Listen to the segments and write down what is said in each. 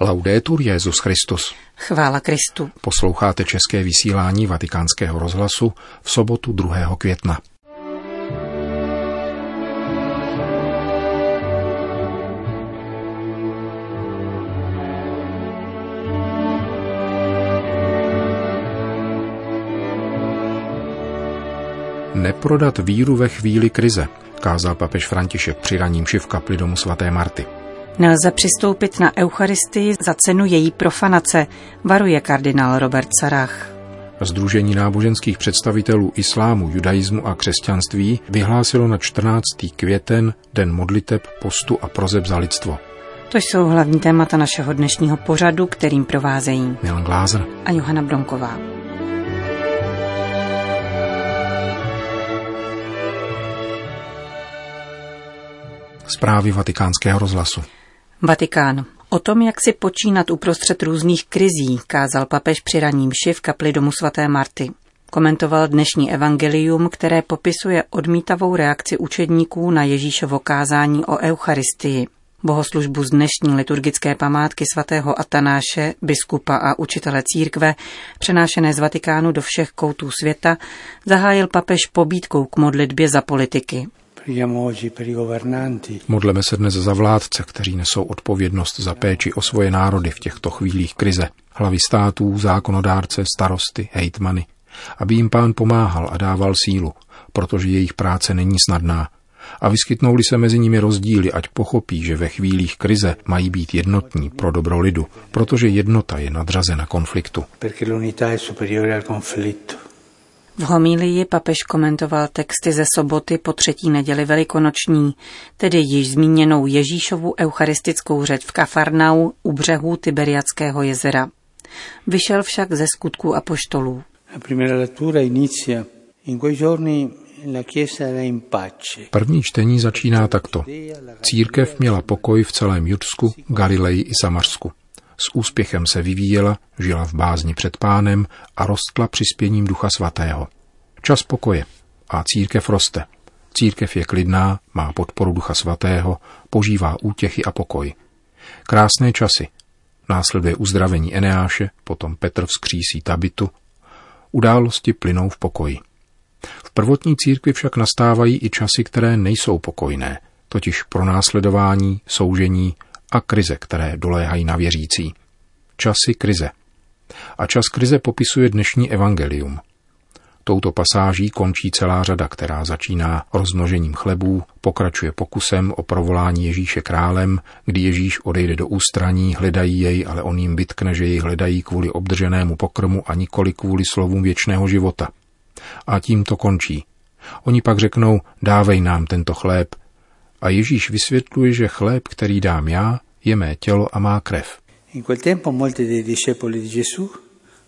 Laudetur Jezus Christus. Chvála Kristu. Posloucháte české vysílání Vatikánského rozhlasu v sobotu 2. května. Neprodat víru ve chvíli krize, kázal papež František při raním v kapli domu svaté Marty. Nelze přistoupit na Eucharistii za cenu její profanace, varuje kardinál Robert Sarach. Združení náboženských představitelů islámu, judaismu a křesťanství vyhlásilo na 14. květen Den modliteb, postu a prozeb za lidstvo. To jsou hlavní témata našeho dnešního pořadu, kterým provázejí Milan Glázer a Johana Bronková. Zprávy vatikánského rozhlasu. Vatikán. O tom, jak si počínat uprostřed různých krizí, kázal papež při raním ši v kapli domu svaté Marty. Komentoval dnešní evangelium, které popisuje odmítavou reakci učedníků na Ježíšovo kázání o Eucharistii. Bohoslužbu z dnešní liturgické památky svatého Atanáše, biskupa a učitele církve, přenášené z Vatikánu do všech koutů světa, zahájil papež pobídkou k modlitbě za politiky. Modleme se dnes za vládce, kteří nesou odpovědnost za péči o svoje národy v těchto chvílích krize. Hlavy států, zákonodárce, starosty, hejtmany. Aby jim pán pomáhal a dával sílu, protože jejich práce není snadná. A vyskytnou-li se mezi nimi rozdíly, ať pochopí, že ve chvílích krize mají být jednotní pro dobro lidu, protože jednota je nadřazena konfliktu. V homílii papež komentoval texty ze soboty po třetí neděli velikonoční, tedy již zmíněnou Ježíšovu eucharistickou řeč v Kafarnau u břehů Tiberiackého jezera. Vyšel však ze skutků apoštolů. První čtení začíná takto. Církev měla pokoj v celém Judsku, Galileji i Samarsku. S úspěchem se vyvíjela, žila v bázni před pánem a rostla přispěním Ducha Svatého. Čas pokoje a církev roste. Církev je klidná, má podporu Ducha Svatého, požívá útěchy a pokoj. Krásné časy. Následuje uzdravení Eneáše, potom Petr vzkřísí Tabitu. Události plynou v pokoji. V prvotní církvi však nastávají i časy, které nejsou pokojné, totiž pronásledování, soužení, a krize, které doléhají na věřící. Časy krize. A čas krize popisuje dnešní evangelium. Touto pasáží končí celá řada, která začíná rozmnožením chlebů, pokračuje pokusem o provolání Ježíše králem, kdy Ježíš odejde do ústraní, hledají jej, ale on jim vytkne, že jej hledají kvůli obdrženému pokrmu a nikoli kvůli slovům věčného života. A tím to končí. Oni pak řeknou, dávej nám tento chléb, a Ježíš vysvětluje, že chléb, který dám já, je mé tělo a má krev. In quel tempo molti dei discepoli di Gesù,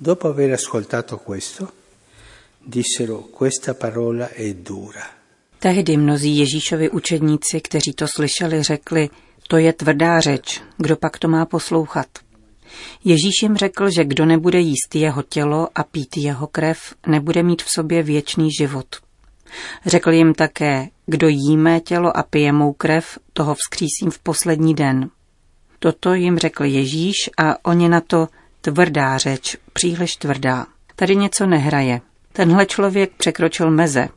dopo aver ascoltato questo, dissero questa parola è dura. Tehdy mnozí Ježíšovi učedníci, kteří to slyšeli, řekli, to je tvrdá řeč, kdo pak to má poslouchat. Ježíš jim řekl, že kdo nebude jíst jeho tělo a pít jeho krev, nebude mít v sobě věčný život. Řekl jim také, kdo jí mé tělo a pije mou krev, toho vzkřísím v poslední den. Toto jim řekl Ježíš a oni na to tvrdá řeč, příliš tvrdá. Tady něco nehraje. Tenhle člověk překročil meze.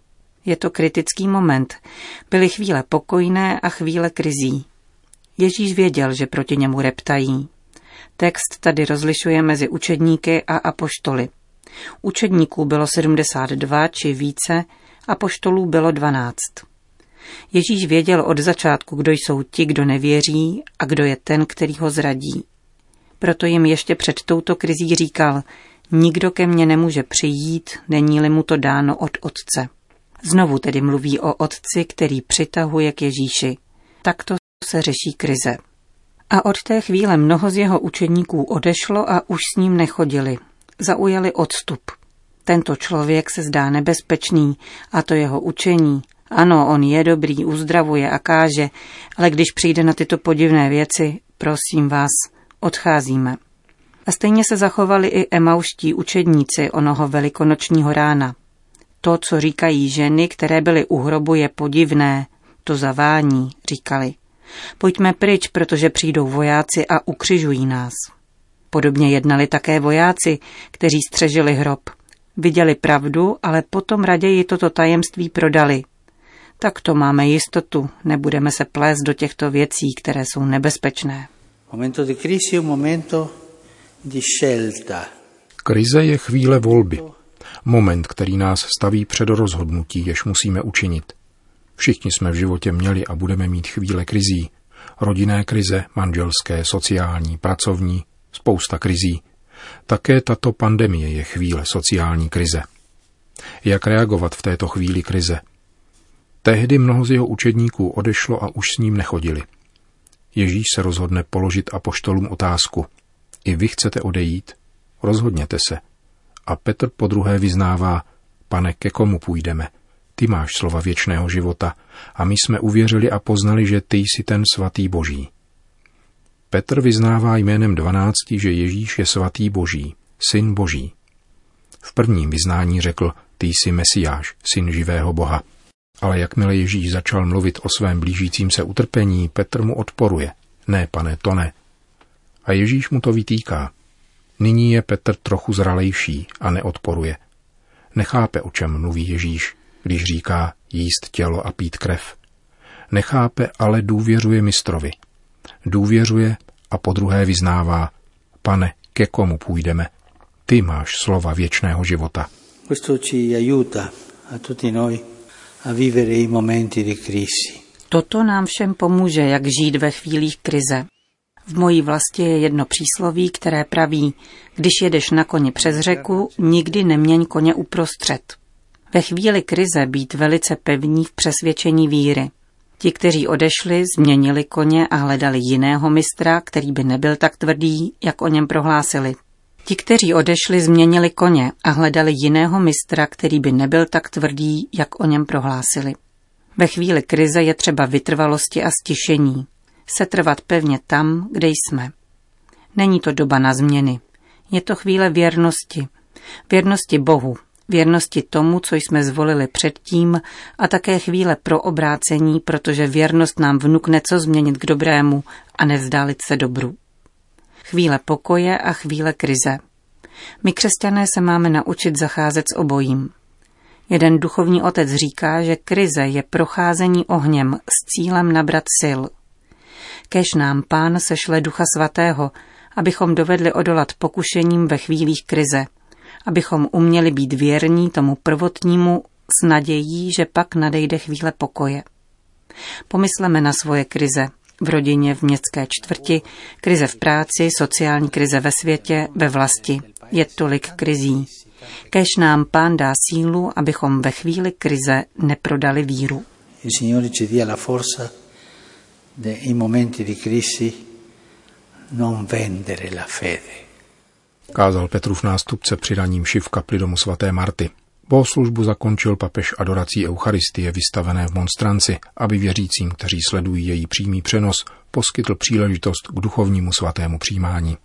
Je to kritický moment. Byly chvíle pokojné a chvíle krizí. Ježíš věděl, že proti němu reptají. Text tady rozlišuje mezi učedníky a apoštoly. Učedníků bylo 72 či více, apoštolů bylo 12. Ježíš věděl od začátku, kdo jsou ti, kdo nevěří a kdo je ten, který ho zradí. Proto jim ještě před touto krizí říkal, nikdo ke mně nemůže přijít, není-li mu to dáno od Otce. Znovu tedy mluví o Otci, který přitahuje k Ježíši. Takto se řeší krize. A od té chvíle mnoho z jeho učeníků odešlo a už s ním nechodili. Zaujali odstup. Tento člověk se zdá nebezpečný a to jeho učení, ano, on je dobrý, uzdravuje a káže, ale když přijde na tyto podivné věci, prosím vás, odcházíme. A stejně se zachovali i emauští učedníci onoho velikonočního rána. To, co říkají ženy, které byly u hrobu, je podivné, to zavání, říkali. Pojďme pryč, protože přijdou vojáci a ukřižují nás. Podobně jednali také vojáci, kteří střežili hrob. Viděli pravdu, ale potom raději toto tajemství prodali. Tak to máme jistotu, nebudeme se plést do těchto věcí, které jsou nebezpečné. Momento di crisi un momento di scelta. Krize je chvíle volby. Moment, který nás staví před rozhodnutí, jež musíme učinit. Všichni jsme v životě měli a budeme mít chvíle krizí. Rodinné krize, manželské, sociální, pracovní, spousta krizí. Také tato pandemie je chvíle sociální krize. Jak reagovat v této chvíli krize? Tehdy mnoho z jeho učedníků odešlo a už s ním nechodili. Ježíš se rozhodne položit apoštolům otázku. I vy chcete odejít? Rozhodněte se. A Petr po druhé vyznává, pane, ke komu půjdeme? Ty máš slova věčného života a my jsme uvěřili a poznali, že ty jsi ten svatý boží. Petr vyznává jménem dvanácti, že Ježíš je svatý boží, syn boží. V prvním vyznání řekl, ty jsi mesiáš, syn živého boha. Ale jakmile Ježíš začal mluvit o svém blížícím se utrpení, Petr mu odporuje. Ne, pane, to ne. A Ježíš mu to vytýká. Nyní je Petr trochu zralejší a neodporuje. Nechápe, o čem mluví Ježíš, když říká jíst tělo a pít krev. Nechápe, ale důvěřuje mistrovi. Důvěřuje a po druhé vyznává, pane, ke komu půjdeme? Ty máš slova věčného života. Questo ci aiuta a tutti noi a vivere i momenti di crisi. Toto nám všem pomůže, jak žít ve chvílích krize. V mojí vlasti je jedno přísloví, které praví, když jedeš na koni přes řeku, nikdy neměň koně uprostřed. Ve chvíli krize být velice pevní v přesvědčení víry. Ti, kteří odešli, změnili koně a hledali jiného mistra, který by nebyl tak tvrdý, jak o něm prohlásili. Ti, kteří odešli, změnili koně a hledali jiného mistra, který by nebyl tak tvrdý, jak o něm prohlásili. Ve chvíli krize je třeba vytrvalosti a stišení. Setrvat pevně tam, kde jsme. Není to doba na změny. Je to chvíle věrnosti. Věrnosti Bohu, věrnosti tomu, co jsme zvolili předtím a také chvíle pro obrácení, protože věrnost nám vnukne co změnit k dobrému a nevzdálit se dobru chvíle pokoje a chvíle krize. My křesťané se máme naučit zacházet s obojím. Jeden duchovní otec říká, že krize je procházení ohněm s cílem nabrat sil. Kež nám pán sešle ducha svatého, abychom dovedli odolat pokušením ve chvílích krize, abychom uměli být věrní tomu prvotnímu s nadějí, že pak nadejde chvíle pokoje. Pomysleme na svoje krize, v rodině, v městské čtvrti, krize v práci, sociální krize ve světě, ve vlasti. Je tolik krizí. Kež nám pán dá sílu, abychom ve chvíli krize neprodali víru. Kázal Petrův nástupce při raním šiv kapli domu svaté Marty. Bohoslužbu zakončil papež adorací Eucharistie vystavené v monstranci, aby věřícím, kteří sledují její přímý přenos, poskytl příležitost k duchovnímu svatému přijímání.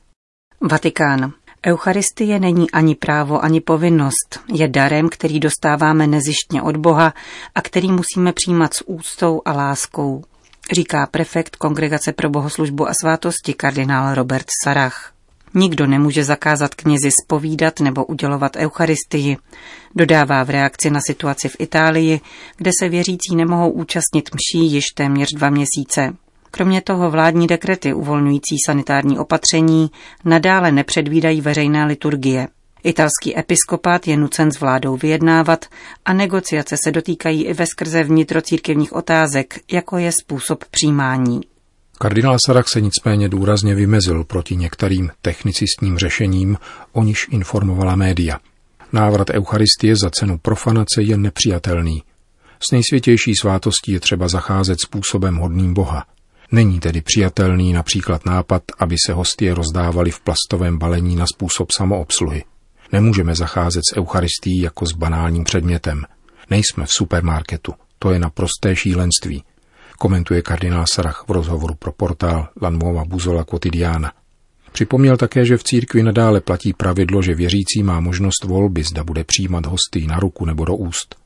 Vatikán. Eucharistie není ani právo, ani povinnost. Je darem, který dostáváme nezištně od Boha a který musíme přijímat s úctou a láskou, říká prefekt Kongregace pro bohoslužbu a svátosti kardinál Robert Sarach. Nikdo nemůže zakázat knězi spovídat nebo udělovat eucharistii, dodává v reakci na situaci v Itálii, kde se věřící nemohou účastnit mší již téměř dva měsíce. Kromě toho vládní dekrety uvolňující sanitární opatření nadále nepředvídají veřejné liturgie. Italský episkopát je nucen s vládou vyjednávat a negociace se dotýkají i ve skrze vnitrocírkevních otázek, jako je způsob přijímání. Kardinál Sarach se nicméně důrazně vymezil proti některým technicistním řešením, o niž informovala média. Návrat Eucharistie za cenu profanace je nepřijatelný. S nejsvětější svátostí je třeba zacházet způsobem hodným Boha. Není tedy přijatelný například nápad, aby se hostie rozdávali v plastovém balení na způsob samoobsluhy. Nemůžeme zacházet s Eucharistií jako s banálním předmětem. Nejsme v supermarketu. To je naprosté šílenství komentuje kardinál Sarach v rozhovoru pro portál La Nuova Buzola Quotidiana. Připomněl také, že v církvi nadále platí pravidlo, že věřící má možnost volby, zda bude přijímat hosty na ruku nebo do úst.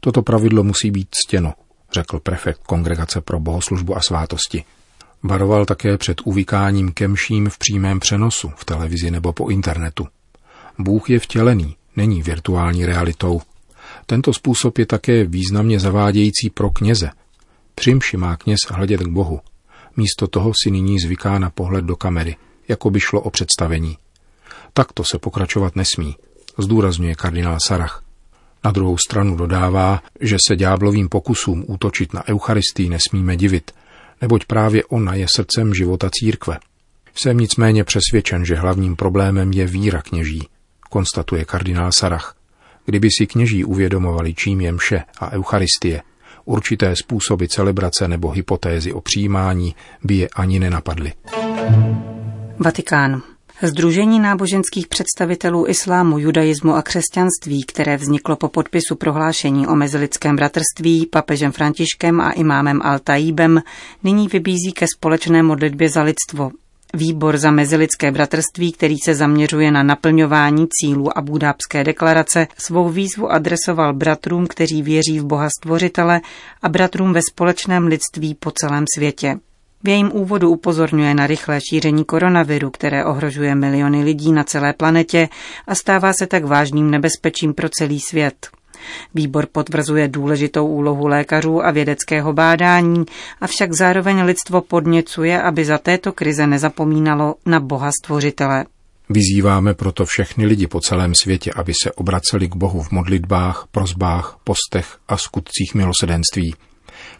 Toto pravidlo musí být ctěno, řekl prefekt Kongregace pro bohoslužbu a svátosti. Varoval také před uvykáním kemším v přímém přenosu v televizi nebo po internetu. Bůh je vtělený, není virtuální realitou. Tento způsob je také významně zavádějící pro kněze. Přimši má kněz hledět k Bohu. Místo toho si nyní zvyká na pohled do kamery, jako by šlo o představení. Takto se pokračovat nesmí, zdůrazňuje kardinál Sarach. Na druhou stranu dodává, že se ďáblovým pokusům útočit na Eucharistii nesmíme divit, neboť právě ona je srdcem života církve. Jsem nicméně přesvědčen, že hlavním problémem je víra kněží, konstatuje kardinál Sarach. Kdyby si kněží uvědomovali, čím je mše a Eucharistie, určité způsoby celebrace nebo hypotézy o přijímání by je ani nenapadly. Vatikán. Združení náboženských představitelů islámu, judaismu a křesťanství, které vzniklo po podpisu prohlášení o mezilidském bratrství papežem Františkem a imámem Al-Taibem, nyní vybízí ke společné modlitbě za lidstvo. Výbor za mezilidské bratrství, který se zaměřuje na naplňování cílů a Budábské deklarace, svou výzvu adresoval bratrům, kteří věří v Boha Stvořitele a bratrům ve společném lidství po celém světě. V jejím úvodu upozorňuje na rychlé šíření koronaviru, které ohrožuje miliony lidí na celé planetě a stává se tak vážným nebezpečím pro celý svět. Výbor potvrzuje důležitou úlohu lékařů a vědeckého bádání, avšak zároveň lidstvo podněcuje, aby za této krize nezapomínalo na Boha stvořitele. Vyzýváme proto všechny lidi po celém světě, aby se obraceli k Bohu v modlitbách, prozbách, postech a skutcích milosedenství.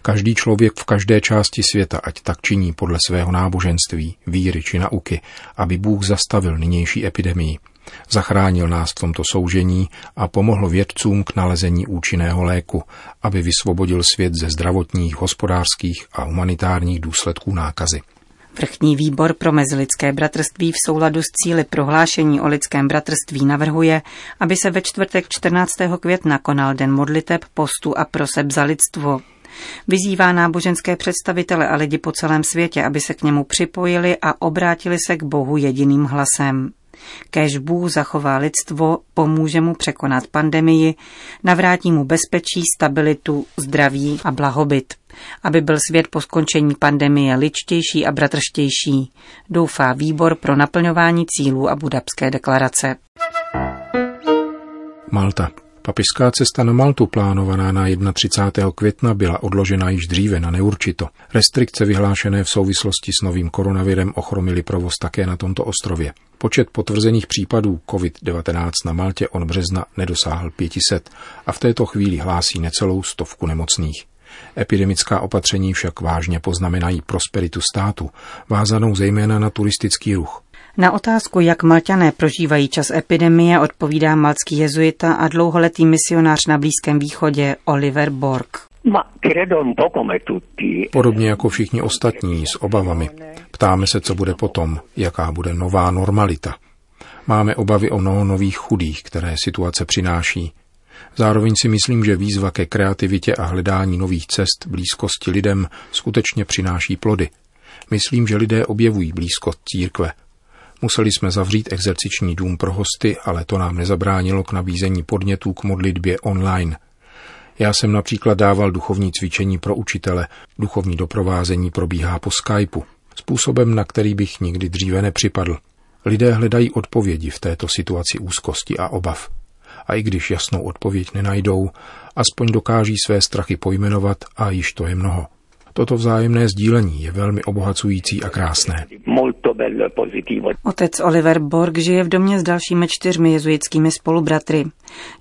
Každý člověk v každé části světa, ať tak činí podle svého náboženství, víry či nauky, aby Bůh zastavil nynější epidemii. Zachránil nás v tomto soužení a pomohl vědcům k nalezení účinného léku, aby vysvobodil svět ze zdravotních, hospodářských a humanitárních důsledků nákazy. Vrchní výbor pro mezilidské bratrství v souladu s cíly prohlášení o lidském bratrství navrhuje, aby se ve čtvrtek 14. května konal den modliteb, postu a proseb za lidstvo. Vyzývá náboženské představitele a lidi po celém světě, aby se k němu připojili a obrátili se k Bohu jediným hlasem. Kéž Bůh zachová lidstvo, pomůže mu překonat pandemii, navrátí mu bezpečí, stabilitu, zdraví a blahobyt, aby byl svět po skončení pandemie ličtější a bratrštější, doufá výbor pro naplňování cílů a budapské deklarace. Malta. Papižská cesta na Maltu plánovaná na 31. května byla odložena již dříve na neurčito. Restrikce vyhlášené v souvislosti s novým koronavirem ochromily provoz také na tomto ostrově. Počet potvrzených případů COVID-19 na Maltě od března nedosáhl 500 a v této chvíli hlásí necelou stovku nemocných. Epidemická opatření však vážně poznamenají prosperitu státu, vázanou zejména na turistický ruch. Na otázku, jak Malťané prožívají čas epidemie, odpovídá malcký jezuita a dlouholetý misionář na Blízkém východě Oliver Borg. Podobně jako všichni ostatní s obavami. Ptáme se, co bude potom, jaká bude nová normalita. Máme obavy o mnoho nových chudých, které situace přináší. Zároveň si myslím, že výzva ke kreativitě a hledání nových cest blízkosti lidem skutečně přináší plody. Myslím, že lidé objevují blízkost církve – Museli jsme zavřít exerciční dům pro hosty, ale to nám nezabránilo k nabízení podnětů k modlitbě online. Já jsem například dával duchovní cvičení pro učitele, duchovní doprovázení probíhá po Skypeu, způsobem, na který bych nikdy dříve nepřipadl. Lidé hledají odpovědi v této situaci úzkosti a obav. A i když jasnou odpověď nenajdou, aspoň dokáží své strachy pojmenovat a již to je mnoho. Toto vzájemné sdílení je velmi obohacující a krásné. Otec Oliver Borg žije v domě s dalšími čtyřmi jezuitskými spolubratry.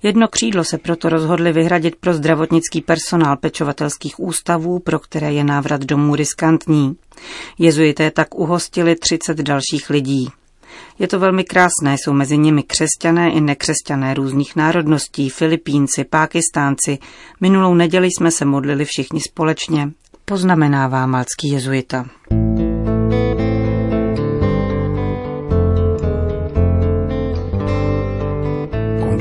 Jedno křídlo se proto rozhodli vyhradit pro zdravotnický personál pečovatelských ústavů, pro které je návrat domů riskantní. Jezuité tak uhostili 30 dalších lidí. Je to velmi krásné, jsou mezi nimi křesťané i nekřesťané různých národností, Filipínci, Pákistánci. Minulou neděli jsme se modlili všichni společně poznamenává malcký jezuita.